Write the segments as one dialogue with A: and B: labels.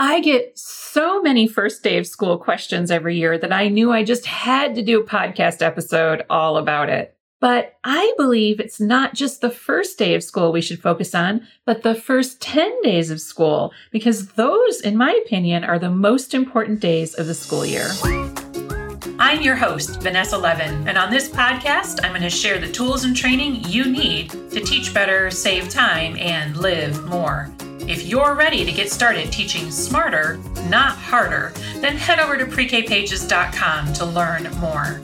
A: I get so many first day of school questions every year that I knew I just had to do a podcast episode all about it. But I believe it's not just the first day of school we should focus on, but the first 10 days of school, because those, in my opinion, are the most important days of the school year. I'm your host, Vanessa Levin, and on this podcast, I'm going to share the tools and training you need to teach better, save time, and live more. If you're ready to get started teaching smarter, not harder, then head over to prekpages.com to learn more.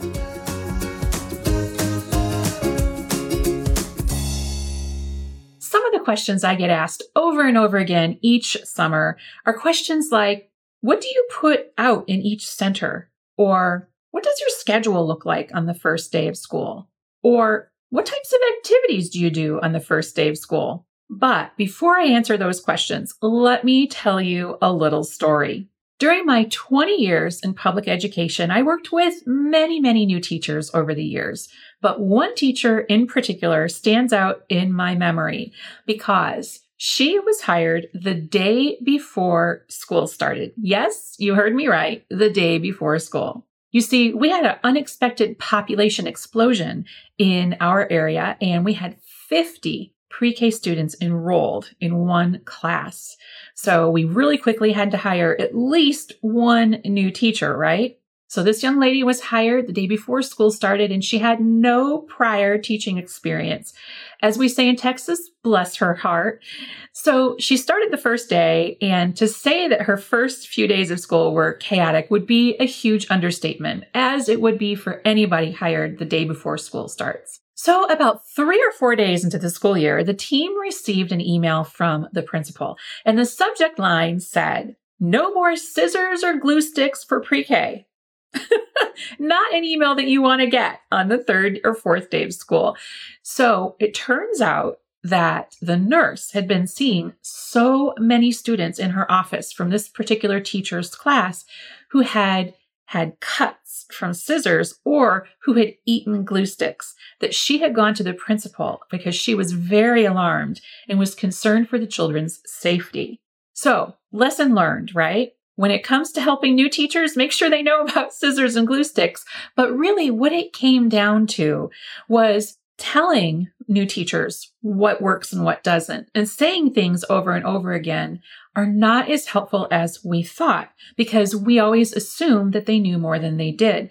A: Some of the questions I get asked over and over again each summer are questions like What do you put out in each center? Or What does your schedule look like on the first day of school? Or What types of activities do you do on the first day of school? But before I answer those questions, let me tell you a little story. During my 20 years in public education, I worked with many, many new teachers over the years. But one teacher in particular stands out in my memory because she was hired the day before school started. Yes, you heard me right. The day before school. You see, we had an unexpected population explosion in our area and we had 50 pre-K students enrolled in one class. So we really quickly had to hire at least one new teacher, right? So this young lady was hired the day before school started and she had no prior teaching experience. As we say in Texas, bless her heart. So she started the first day and to say that her first few days of school were chaotic would be a huge understatement, as it would be for anybody hired the day before school starts. So, about three or four days into the school year, the team received an email from the principal, and the subject line said, No more scissors or glue sticks for pre K. Not an email that you want to get on the third or fourth day of school. So, it turns out that the nurse had been seeing so many students in her office from this particular teacher's class who had had cuts from scissors or who had eaten glue sticks, that she had gone to the principal because she was very alarmed and was concerned for the children's safety. So, lesson learned, right? When it comes to helping new teachers, make sure they know about scissors and glue sticks. But really, what it came down to was telling new teachers what works and what doesn't and saying things over and over again are not as helpful as we thought because we always assume that they knew more than they did.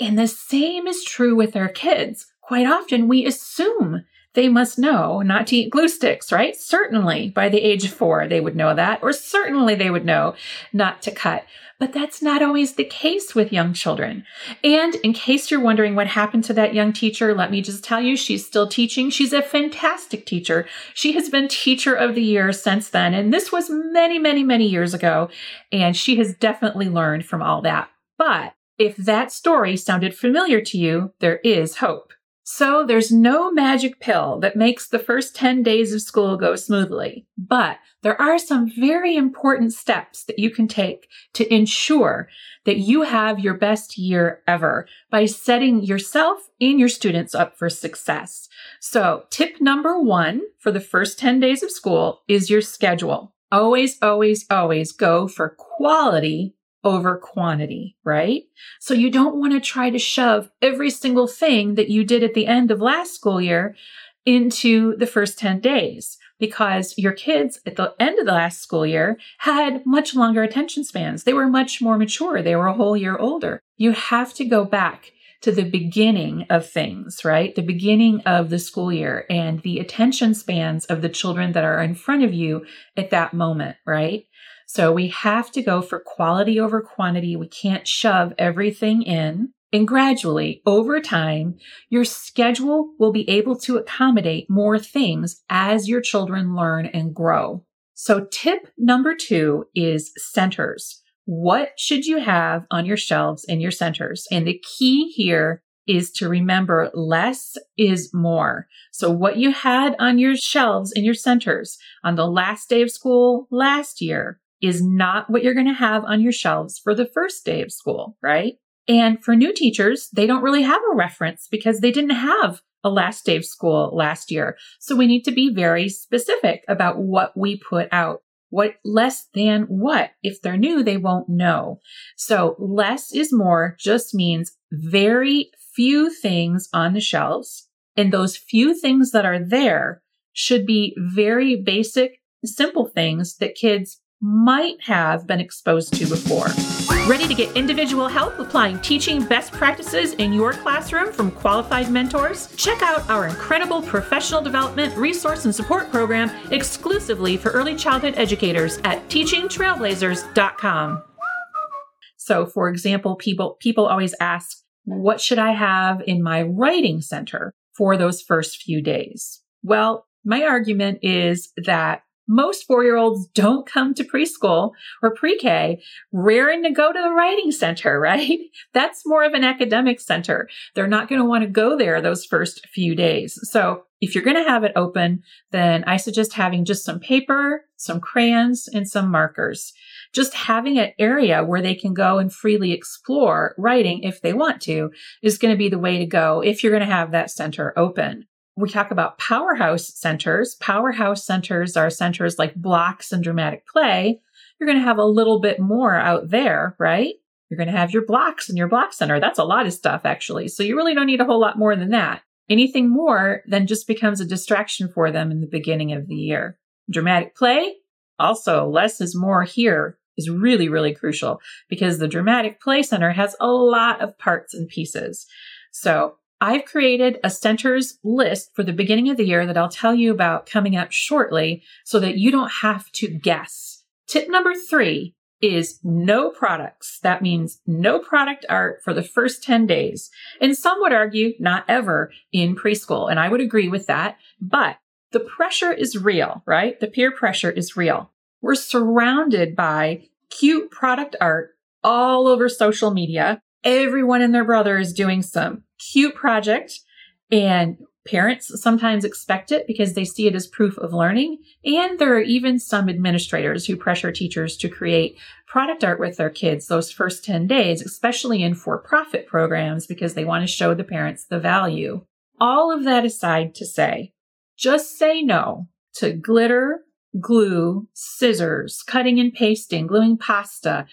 A: And the same is true with our kids. Quite often we assume they must know not to eat glue sticks, right? Certainly by the age of four, they would know that, or certainly they would know not to cut. But that's not always the case with young children. And in case you're wondering what happened to that young teacher, let me just tell you, she's still teaching. She's a fantastic teacher. She has been teacher of the year since then. And this was many, many, many years ago. And she has definitely learned from all that. But if that story sounded familiar to you, there is hope. So there's no magic pill that makes the first 10 days of school go smoothly, but there are some very important steps that you can take to ensure that you have your best year ever by setting yourself and your students up for success. So tip number one for the first 10 days of school is your schedule. Always, always, always go for quality over quantity, right? So you don't want to try to shove every single thing that you did at the end of last school year into the first 10 days because your kids at the end of the last school year had much longer attention spans. They were much more mature. They were a whole year older. You have to go back to the beginning of things, right? The beginning of the school year and the attention spans of the children that are in front of you at that moment, right? So we have to go for quality over quantity. We can't shove everything in. And gradually, over time, your schedule will be able to accommodate more things as your children learn and grow. So tip number two is centers. What should you have on your shelves in your centers? And the key here is to remember less is more. So what you had on your shelves in your centers on the last day of school last year is not what you're going to have on your shelves for the first day of school, right? And for new teachers, they don't really have a reference because they didn't have a last day of school last year. So we need to be very specific about what we put out. What less than what? If they're new, they won't know. So less is more just means very few things on the shelves. And those few things that are there should be very basic, simple things that kids might have been exposed to before. Ready to get individual help applying teaching best practices in your classroom from qualified mentors? Check out our incredible professional development resource and support program exclusively for early childhood educators at teachingtrailblazers.com. So, for example, people people always ask, what should I have in my writing center for those first few days? Well, my argument is that most four year olds don't come to preschool or pre K raring to go to the writing center, right? That's more of an academic center. They're not going to want to go there those first few days. So if you're going to have it open, then I suggest having just some paper, some crayons, and some markers. Just having an area where they can go and freely explore writing if they want to is going to be the way to go if you're going to have that center open we talk about powerhouse centers. Powerhouse centers are centers like blocks and dramatic play. You're going to have a little bit more out there, right? You're going to have your blocks and your block center. That's a lot of stuff, actually. So you really don't need a whole lot more than that. Anything more then just becomes a distraction for them in the beginning of the year. Dramatic play, also less is more here is really, really crucial because the dramatic play center has a lot of parts and pieces. So I've created a centers list for the beginning of the year that I'll tell you about coming up shortly so that you don't have to guess. Tip number three is no products. That means no product art for the first 10 days. And some would argue not ever in preschool. And I would agree with that. But the pressure is real, right? The peer pressure is real. We're surrounded by cute product art all over social media. Everyone and their brother is doing some cute project and parents sometimes expect it because they see it as proof of learning. And there are even some administrators who pressure teachers to create product art with their kids those first 10 days, especially in for profit programs because they want to show the parents the value. All of that aside to say, just say no to glitter, glue, scissors, cutting and pasting, gluing pasta,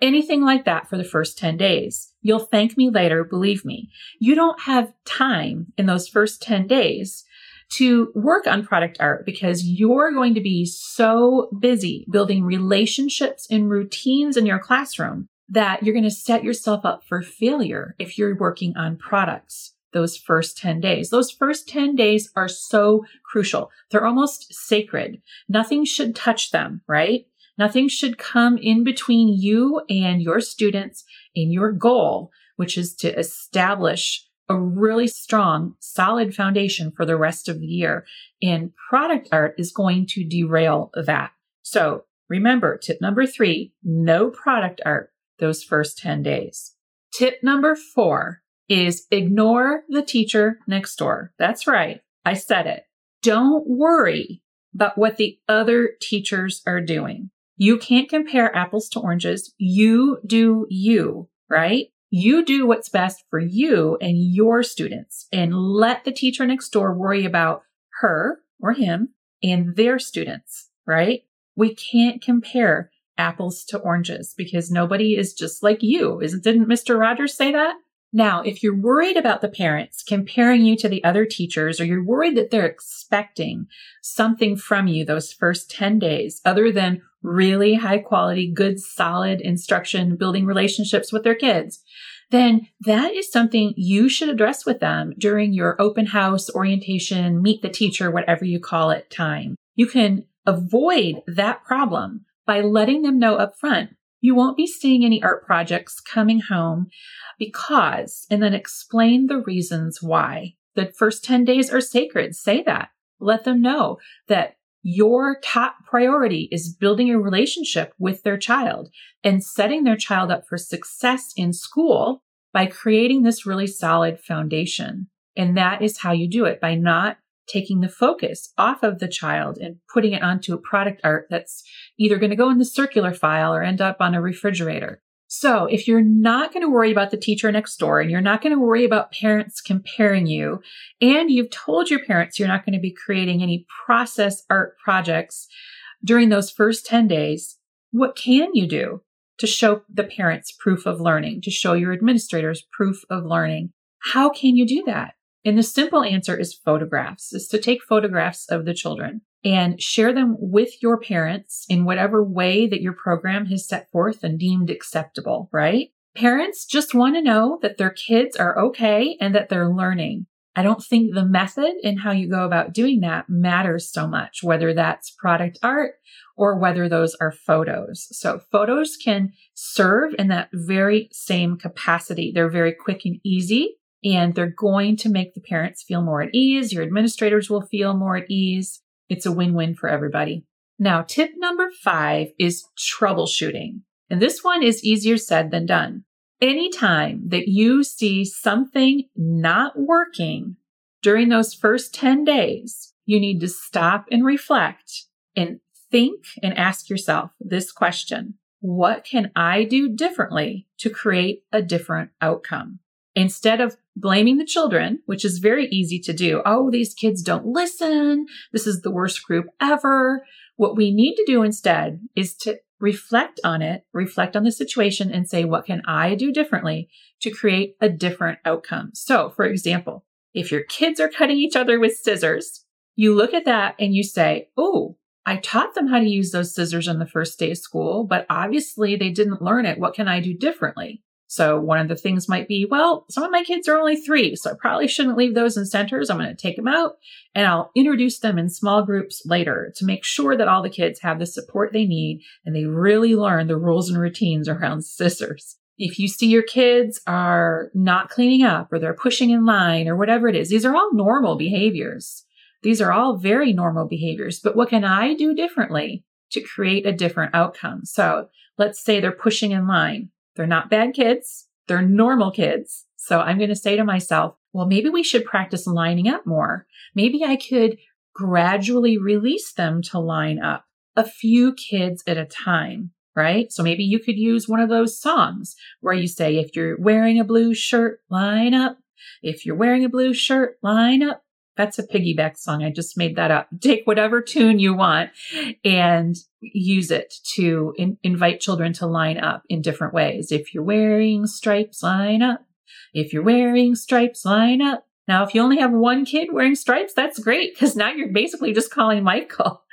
A: anything like that for the first 10 days. You'll thank me later, believe me. You don't have time in those first 10 days to work on product art because you're going to be so busy building relationships and routines in your classroom that you're going to set yourself up for failure if you're working on products those first 10 days. Those first 10 days are so crucial. They're almost sacred. Nothing should touch them, right? Nothing should come in between you and your students in your goal, which is to establish a really strong, solid foundation for the rest of the year. And product art is going to derail that. So remember tip number three, no product art those first 10 days. Tip number four is ignore the teacher next door. That's right. I said it. Don't worry about what the other teachers are doing. You can't compare apples to oranges. You do you, right? You do what's best for you and your students and let the teacher next door worry about her or him and their students, right? We can't compare apples to oranges because nobody is just like you. Isn't, didn't Mr. Rogers say that? Now, if you're worried about the parents comparing you to the other teachers, or you're worried that they're expecting something from you those first 10 days, other than really high quality, good, solid instruction, building relationships with their kids, then that is something you should address with them during your open house orientation, meet the teacher, whatever you call it time. You can avoid that problem by letting them know up front you won't be seeing any art projects coming home because, and then explain the reasons why. The first 10 days are sacred. Say that. Let them know that your top priority is building a relationship with their child and setting their child up for success in school by creating this really solid foundation. And that is how you do it by not taking the focus off of the child and putting it onto a product art that's either going to go in the circular file or end up on a refrigerator. So if you're not going to worry about the teacher next door and you're not going to worry about parents comparing you, and you've told your parents you're not going to be creating any process art projects, during those first 10 days, what can you do to show the parents proof of learning, to show your administrators proof of learning? How can you do that? And the simple answer is photographs, is to take photographs of the children and share them with your parents in whatever way that your program has set forth and deemed acceptable, right? Parents just want to know that their kids are okay and that they're learning. I don't think the method and how you go about doing that matters so much, whether that's product art or whether those are photos. So photos can serve in that very same capacity. They're very quick and easy and they're going to make the parents feel more at ease. Your administrators will feel more at ease. It's a win-win for everybody. Now, tip number five is troubleshooting. And this one is easier said than done. Anytime that you see something not working during those first 10 days, you need to stop and reflect and think and ask yourself this question. What can I do differently to create a different outcome? Instead of blaming the children, which is very easy to do. Oh, these kids don't listen. This is the worst group ever. What we need to do instead is to reflect on it, reflect on the situation and say, what can I do differently to create a different outcome? So, for example, if your kids are cutting each other with scissors, you look at that and you say, Oh, I taught them how to use those scissors on the first day of school, but obviously they didn't learn it. What can I do differently? So one of the things might be, well, some of my kids are only three, so I probably shouldn't leave those in centers. I'm going to take them out and I'll introduce them in small groups later to make sure that all the kids have the support they need and they really learn the rules and routines around scissors. If you see your kids are not cleaning up or they're pushing in line or whatever it is, these are all normal behaviors. These are all very normal behaviors, but what can I do differently to create a different outcome? So let's say they're pushing in line. They're not bad kids. They're normal kids. So I'm going to say to myself, well, maybe we should practice lining up more. Maybe I could gradually release them to line up a few kids at a time, right? So maybe you could use one of those songs where you say, if you're wearing a blue shirt, line up. If you're wearing a blue shirt, line up. That's a piggyback song. I just made that up. Take whatever tune you want and use it to in- invite children to line up in different ways. If you're wearing stripes, line up. If you're wearing stripes, line up. Now, if you only have one kid wearing stripes, that's great because now you're basically just calling Michael.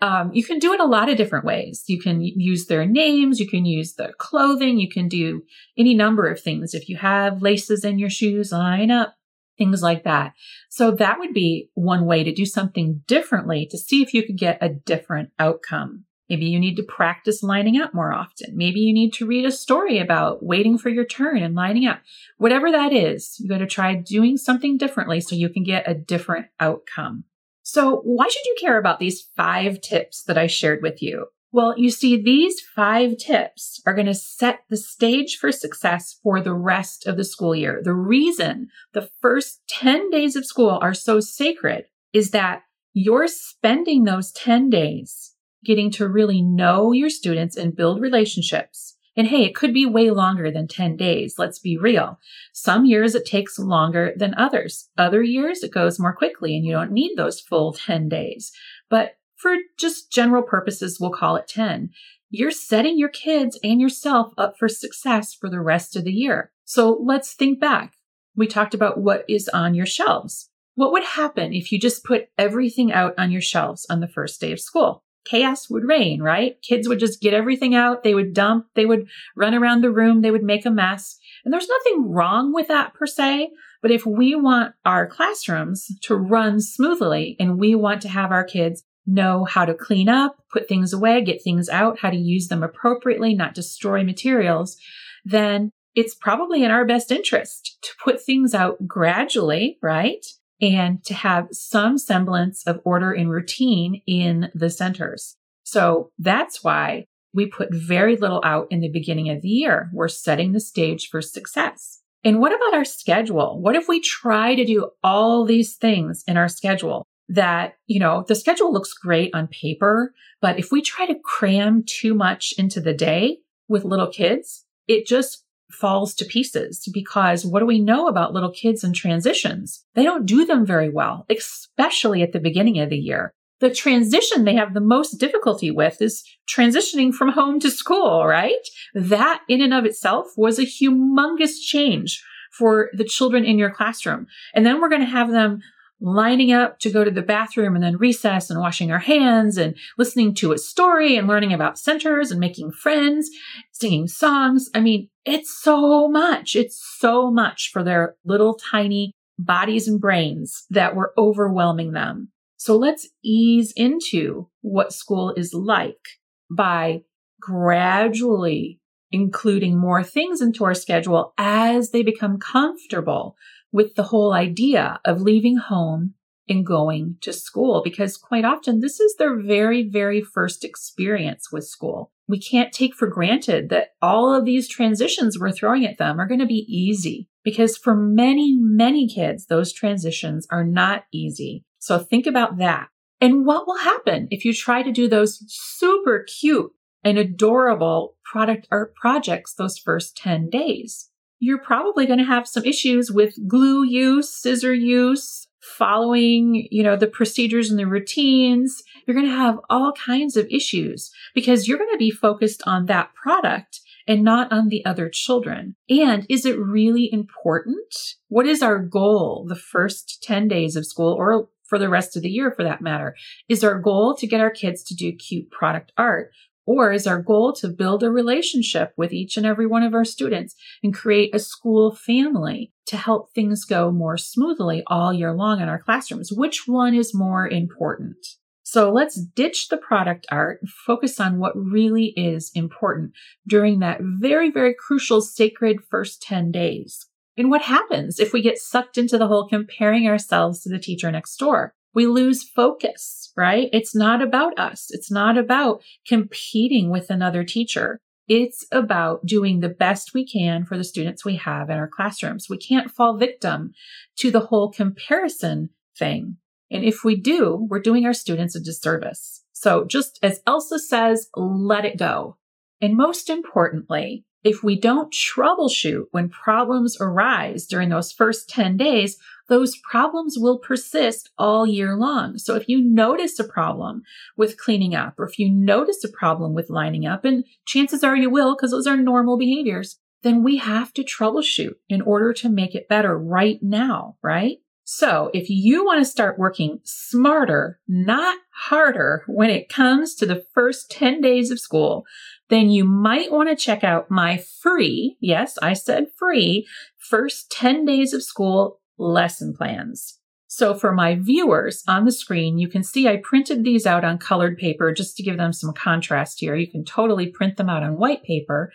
A: Um, you can do it a lot of different ways. You can use their names, you can use their clothing, you can do any number of things. If you have laces in your shoes, line up things like that. So that would be one way to do something differently to see if you could get a different outcome. Maybe you need to practice lining up more often. Maybe you need to read a story about waiting for your turn and lining up. Whatever that is, you got to try doing something differently so you can get a different outcome. So why should you care about these five tips that I shared with you? Well, you see, these five tips are going to set the stage for success for the rest of the school year. The reason the first 10 days of school are so sacred is that you're spending those 10 days getting to really know your students and build relationships. And hey, it could be way longer than 10 days. Let's be real. Some years it takes longer than others. Other years it goes more quickly and you don't need those full 10 days. But for just general purposes, we'll call it 10. You're setting your kids and yourself up for success for the rest of the year. So let's think back. We talked about what is on your shelves. What would happen if you just put everything out on your shelves on the first day of school? Chaos would reign, right? Kids would just get everything out. They would dump. They would run around the room. They would make a mess. And there's nothing wrong with that per se. But if we want our classrooms to run smoothly and we want to have our kids know how to clean up, put things away, get things out, how to use them appropriately, not destroy materials, then it's probably in our best interest to put things out gradually, right? And to have some semblance of order and routine in the centers. So that's why we put very little out in the beginning of the year. We're setting the stage for success. And what about our schedule? What if we try to do all these things in our schedule? That, you know, the schedule looks great on paper, but if we try to cram too much into the day with little kids, it just falls to pieces because what do we know about little kids and transitions? They don't do them very well, especially at the beginning of the year. the transition they have the most difficulty with is transitioning from home to school, right? That in and of itself was a humongous change for the children in your classroom. And then we're going to have them lining up to go to the bathroom and then recess and washing our hands and listening to a story and learning about centers and making friends, singing songs. I mean, it's so much. It's so much for their little tiny bodies and brains that we're overwhelming them. So let's ease into what school is like by gradually including more things into our schedule as they become comfortable with the whole idea of leaving home and going to school because quite often this is their very, very first experience with school. We can't take for granted that all of these transitions we're throwing at them are going to be easy because for many, many kids, those transitions are not easy. So think about that. And what will happen if you try to do those super cute and adorable product art projects those first 10 days? You're probably going to have some issues with glue use, scissor use, following, you know, the procedures and the routines. You're going to have all kinds of issues because you're going to be focused on that product and not on the other children? And is it really important? What is our goal the first 10 days of school or for the rest of the year for that matter? Is our goal to get our kids to do cute product art? Or is our goal to build a relationship with each and every one of our students and create a school family to help things go more smoothly all year long in our classrooms? Which one is more important? So let's ditch the product art and focus on what really is important during that very, very crucial sacred first 10 days. And what happens if we get sucked into the whole comparing ourselves to the teacher next door? We lose focus, right? It's not about us. It's not about competing with another teacher. It's about doing the best we can for the students we have in our classrooms. We can't fall victim to the whole comparison thing. And if we do, we're doing our students a disservice. So just as Elsa says, let it go. And most importantly, if we don't troubleshoot when problems arise during those first 10 days, those problems will persist all year long. So if you notice a problem with cleaning up, or if you notice a problem with lining up, and chances are you will because those are normal behaviors, then we have to troubleshoot in order to make it better right now, right? So if you want to start working smarter, not harder when it comes to the first 10 days of school, then you might want to check out my free, yes, I said free, first 10 days of school lesson plans. So for my viewers on the screen, you can see I printed these out on colored paper just to give them some contrast here. You can totally print them out on white paper.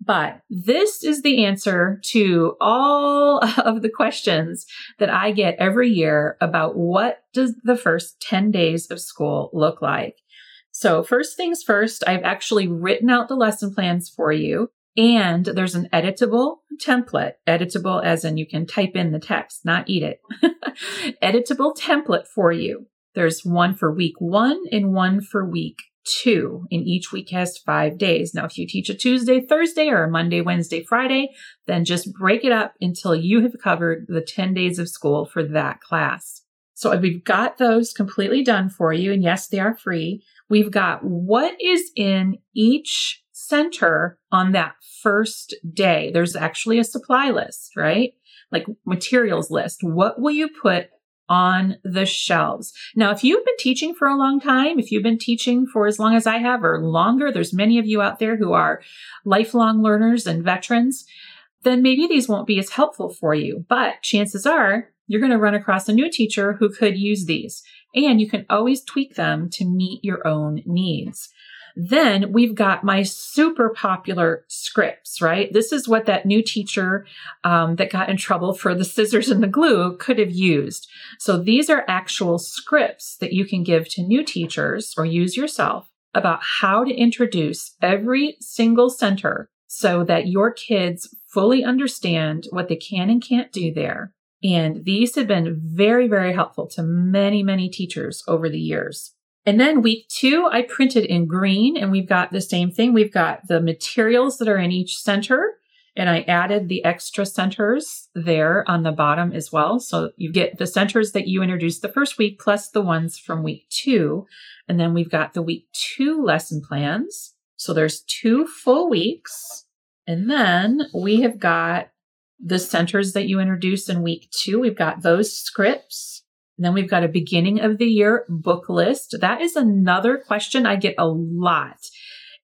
A: But this is the answer to all of the questions that I get every year about what does the first 10 days of school look like. So first things first, I've actually written out the lesson plans for you. And there's an editable template, editable as in you can type in the text, not eat it. editable template for you. There's one for week one and one for week two, and each week has five days. Now, if you teach a Tuesday, Thursday, or a Monday, Wednesday, Friday, then just break it up until you have covered the 10 days of school for that class. So we've got those completely done for you. And yes, they are free. We've got what is in each center on that first day. There's actually a supply list, right? Like materials list. What will you put on the shelves. Now, if you've been teaching for a long time, if you've been teaching for as long as I have or longer, there's many of you out there who are lifelong learners and veterans, then maybe these won't be as helpful for you. But chances are you're going to run across a new teacher who could use these. And you can always tweak them to meet your own needs. Then we've got my super popular scripts, right? This is what that new teacher um, that got in trouble for the scissors and the glue could have used. So these are actual scripts that you can give to new teachers or use yourself about how to introduce every single center so that your kids fully understand what they can and can't do there. And these have been very, very helpful to many, many teachers over the years. And then week two, I printed in green and we've got the same thing. We've got the materials that are in each center And I added the extra centers there on the bottom as well. So you get the centers that you introduced the first week plus the ones from week two. And then we've got the week two lesson plans. So there's two full weeks. And then we have got the centers that you introduced in week two. We've got those scripts. And then we've got a beginning of the year book list. That is another question I get a lot.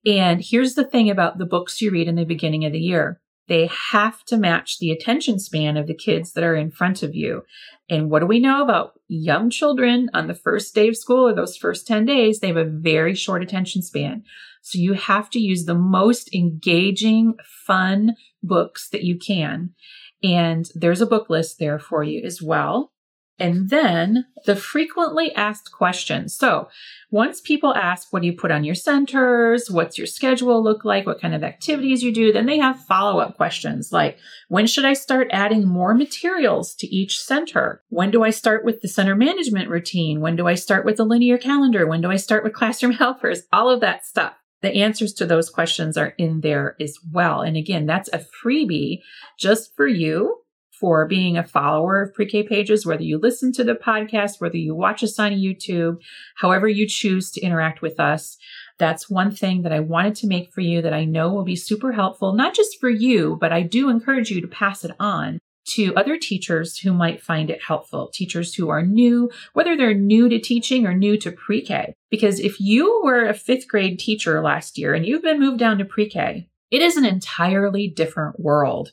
A: And here's the thing about the books you read in the beginning of the year. They have to match the attention span of the kids that are in front of you. And what do we know about young children on the first day of school or those first 10 days? They have a very short attention span. So you have to use the most engaging, fun books that you can. And there's a book list there for you as well. And then the frequently asked questions. So once people ask, what do you put on your centers? What's your schedule look like? What kind of activities you do? Then they have follow up questions like, when should I start adding more materials to each center? When do I start with the center management routine? When do I start with the linear calendar? When do I start with classroom helpers? All of that stuff. The answers to those questions are in there as well. And again, that's a freebie just for you for being a follower of pre K pages, whether you listen to the podcast, whether you watch us on YouTube, however you choose to interact with us. That's one thing that I wanted to make for you that I know will be super helpful, not just for you, but I do encourage you to pass it on to other teachers who might find it helpful, teachers who are new, whether they're new to teaching or new to pre K. Because if you were a fifth grade teacher last year and you've been moved down to pre K, it is an entirely different world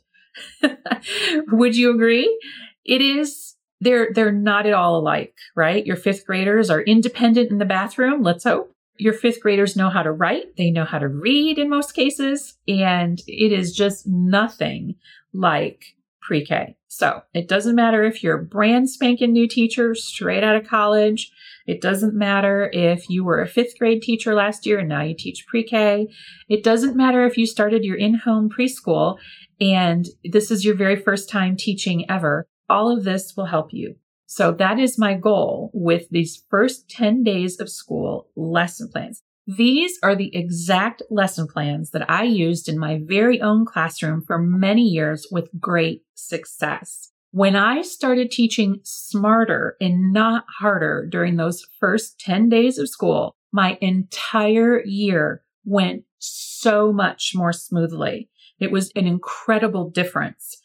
A: Would you agree? It is they're they're not at all alike, right? Your fifth graders are independent in the bathroom, let's hope. Your fifth graders know how to write, they know how to read in most cases, and it is just nothing like pre-K. So it doesn't matter if you're a brand spanking new teacher straight out of college. It doesn't matter if you were a fifth grade teacher last year and now you teach pre-K. It doesn't matter if you started your in-home preschool and this is your very first time teaching ever, all of this will help you. So that is my goal with these first 10 days of school lesson plans. These are the exact lesson plans that I used in my very own classroom for many years with great success. When I started teaching smarter and not harder during those first 10 days of school, my entire year went so much more smoothly. It was an incredible difference.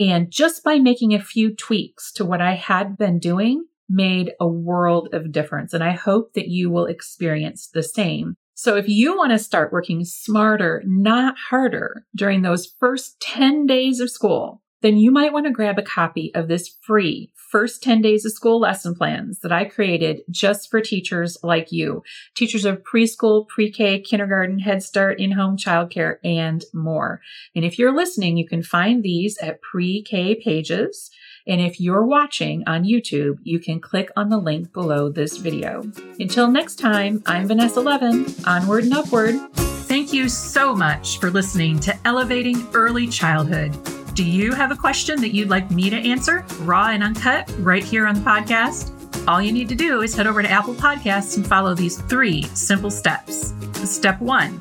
A: And just by making a few tweaks to what I had been doing made a world of difference. And I hope that you will experience the same. So if you want to start working smarter, not harder during those first 10 days of school, then you might want to grab a copy of this free first 10 days of school lesson plans that I created just for teachers like you, teachers of preschool, pre-K, kindergarten, Head Start, in-home childcare, and more. And if you're listening, you can find these at pre-K pages. And if you're watching on YouTube, you can click on the link below this video. Until next time, I'm Vanessa Levin, onward and upward. Thank you so much for listening to Elevating Early Childhood. Do you have a question that you'd like me to answer, raw and uncut, right here on the podcast? All you need to do is head over to Apple Podcasts and follow these three simple steps. Step one,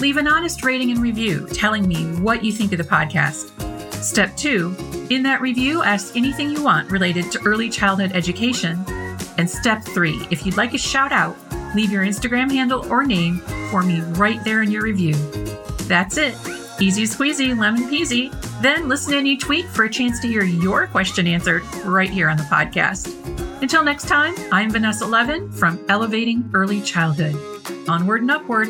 A: leave an honest rating and review telling me what you think of the podcast. Step two, in that review, ask anything you want related to early childhood education. And step three, if you'd like a shout out, leave your Instagram handle or name for me right there in your review. That's it. Easy squeezy, lemon peasy. Then listen in each week for a chance to hear your question answered right here on the podcast. Until next time, I'm Vanessa Levin from Elevating Early Childhood. Onward and upward.